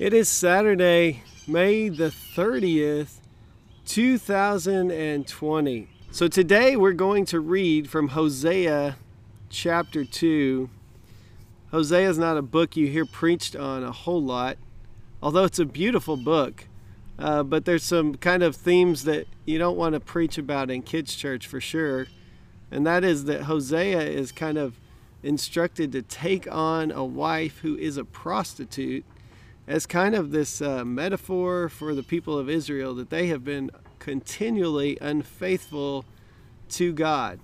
It is Saturday, May the 30th, 2020. So today we're going to read from Hosea chapter 2. Hosea is not a book you hear preached on a whole lot, although it's a beautiful book. Uh, but there's some kind of themes that you don't want to preach about in kids' church for sure. And that is that Hosea is kind of instructed to take on a wife who is a prostitute as kind of this uh, metaphor for the people of Israel that they have been continually unfaithful to God.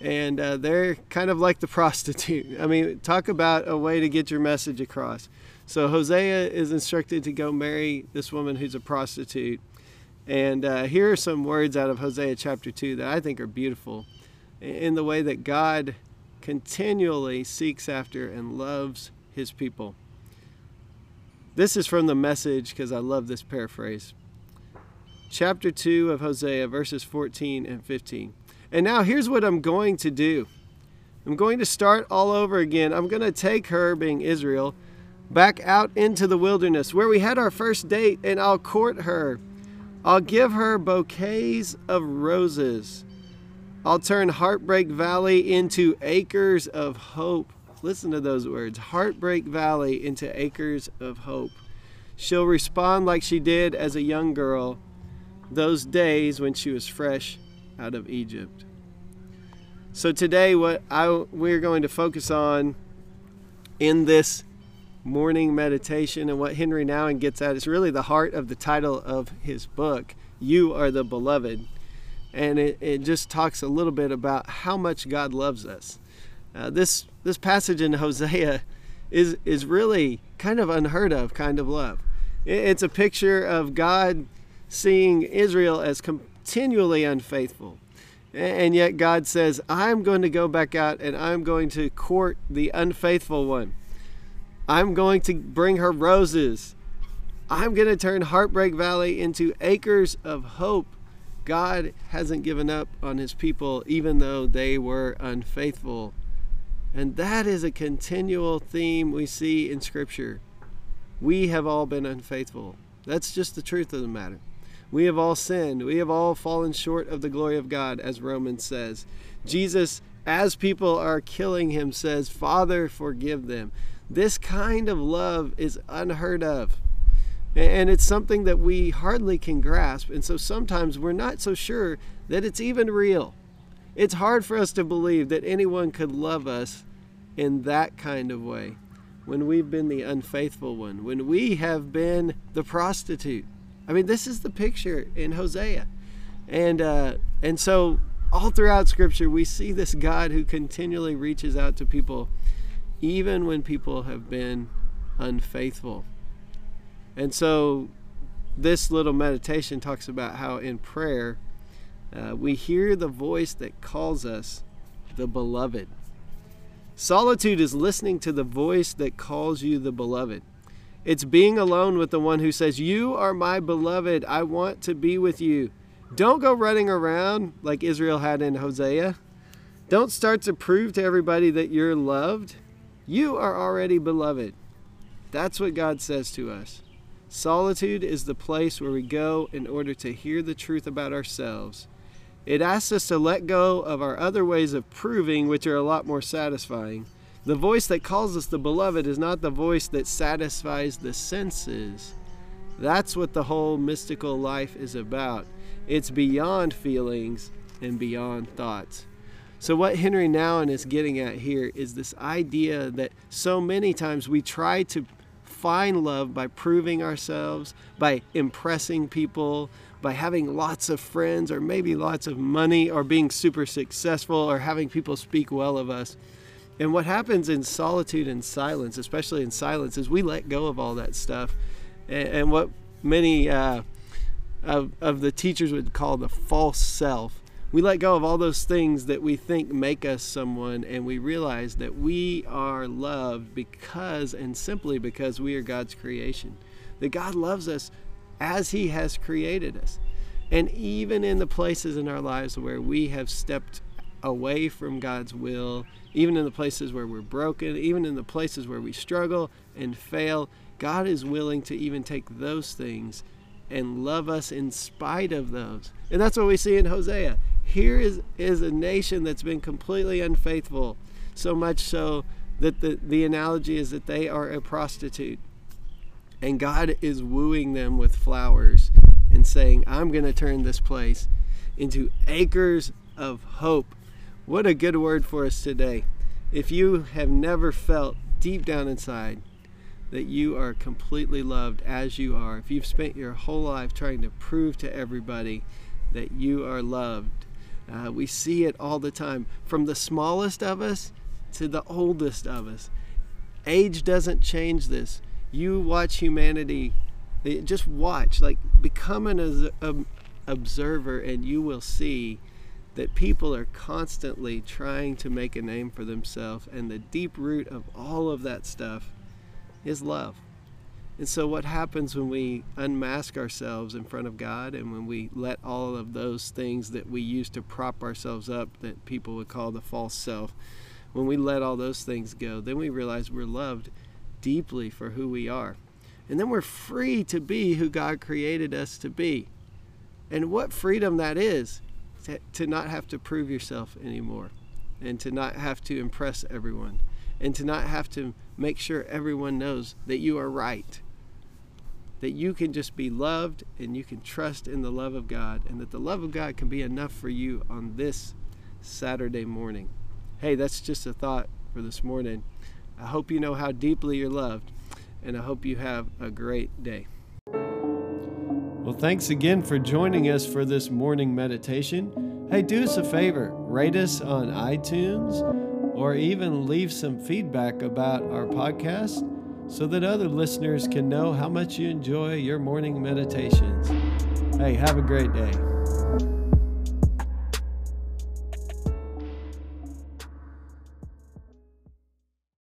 And uh, they're kind of like the prostitute. I mean, talk about a way to get your message across. So Hosea is instructed to go marry this woman who's a prostitute. And uh, here are some words out of Hosea chapter 2 that I think are beautiful in the way that God continually seeks after and loves his people. This is from the message because I love this paraphrase. Chapter 2 of Hosea, verses 14 and 15. And now here's what I'm going to do I'm going to start all over again. I'm going to take her, being Israel, back out into the wilderness where we had our first date, and I'll court her. I'll give her bouquets of roses I'll turn Heartbreak Valley into acres of hope. Listen to those words Heartbreak Valley into acres of hope. She'll respond like she did as a young girl, those days when she was fresh out of Egypt. So today, what I, we're going to focus on in this morning meditation and what Henri Nouwen gets at is really the heart of the title of his book, You Are the Beloved and it, it just talks a little bit about how much God loves us. Uh, this this passage in Hosea is is really kind of unheard of kind of love. It's a picture of God seeing Israel as continually unfaithful. And yet God says, I'm going to go back out and I'm going to court the unfaithful one. I'm going to bring her roses. I'm going to turn Heartbreak Valley into acres of hope God hasn't given up on his people even though they were unfaithful. And that is a continual theme we see in Scripture. We have all been unfaithful. That's just the truth of the matter. We have all sinned. We have all fallen short of the glory of God, as Romans says. Jesus, as people are killing him, says, Father, forgive them. This kind of love is unheard of. And it's something that we hardly can grasp. And so sometimes we're not so sure that it's even real. It's hard for us to believe that anyone could love us in that kind of way when we've been the unfaithful one, when we have been the prostitute. I mean, this is the picture in Hosea. And, uh, and so all throughout Scripture, we see this God who continually reaches out to people, even when people have been unfaithful. And so this little meditation talks about how in prayer uh, we hear the voice that calls us the beloved. Solitude is listening to the voice that calls you the beloved. It's being alone with the one who says, You are my beloved. I want to be with you. Don't go running around like Israel had in Hosea. Don't start to prove to everybody that you're loved. You are already beloved. That's what God says to us. Solitude is the place where we go in order to hear the truth about ourselves. It asks us to let go of our other ways of proving, which are a lot more satisfying. The voice that calls us the beloved is not the voice that satisfies the senses. That's what the whole mystical life is about. It's beyond feelings and beyond thoughts. So, what Henri Nouwen is getting at here is this idea that so many times we try to find love by proving ourselves, by impressing people, by having lots of friends or maybe lots of money or being super successful or having people speak well of us. And what happens in solitude and silence, especially in silence, is we let go of all that stuff and, and what many uh, of, of the teachers would call the false self. We let go of all those things that we think make us someone, and we realize that we are loved because and simply because we are God's creation. That God loves us as He has created us. And even in the places in our lives where we have stepped away from God's will, even in the places where we're broken, even in the places where we struggle and fail, God is willing to even take those things and love us in spite of those. And that's what we see in Hosea. Here is, is a nation that's been completely unfaithful, so much so that the, the analogy is that they are a prostitute. And God is wooing them with flowers and saying, I'm going to turn this place into acres of hope. What a good word for us today. If you have never felt deep down inside that you are completely loved as you are, if you've spent your whole life trying to prove to everybody that you are loved, uh, we see it all the time from the smallest of us to the oldest of us. Age doesn't change this. You watch humanity, eh, just watch, like become an observer, and you will see that people are constantly trying to make a name for themselves, and the deep root of all of that stuff is love. And so, what happens when we unmask ourselves in front of God and when we let all of those things that we use to prop ourselves up, that people would call the false self, when we let all those things go, then we realize we're loved deeply for who we are. And then we're free to be who God created us to be. And what freedom that is to, not have to prove yourself anymore and to not have to impress everyone and to not have to make sure everyone knows that you are right. That you can just be loved and you can trust in the love of God, and that the love of God can be enough for you on this Saturday morning. Hey, that's just a thought for this morning. I hope you know how deeply you're loved, and I hope you have a great day. Well, thanks again for joining us for this morning meditation. Hey, do us a favor rate us on iTunes or even leave some feedback about our podcast so that other listeners can know how much you enjoy your morning meditations. Hey, have a great day.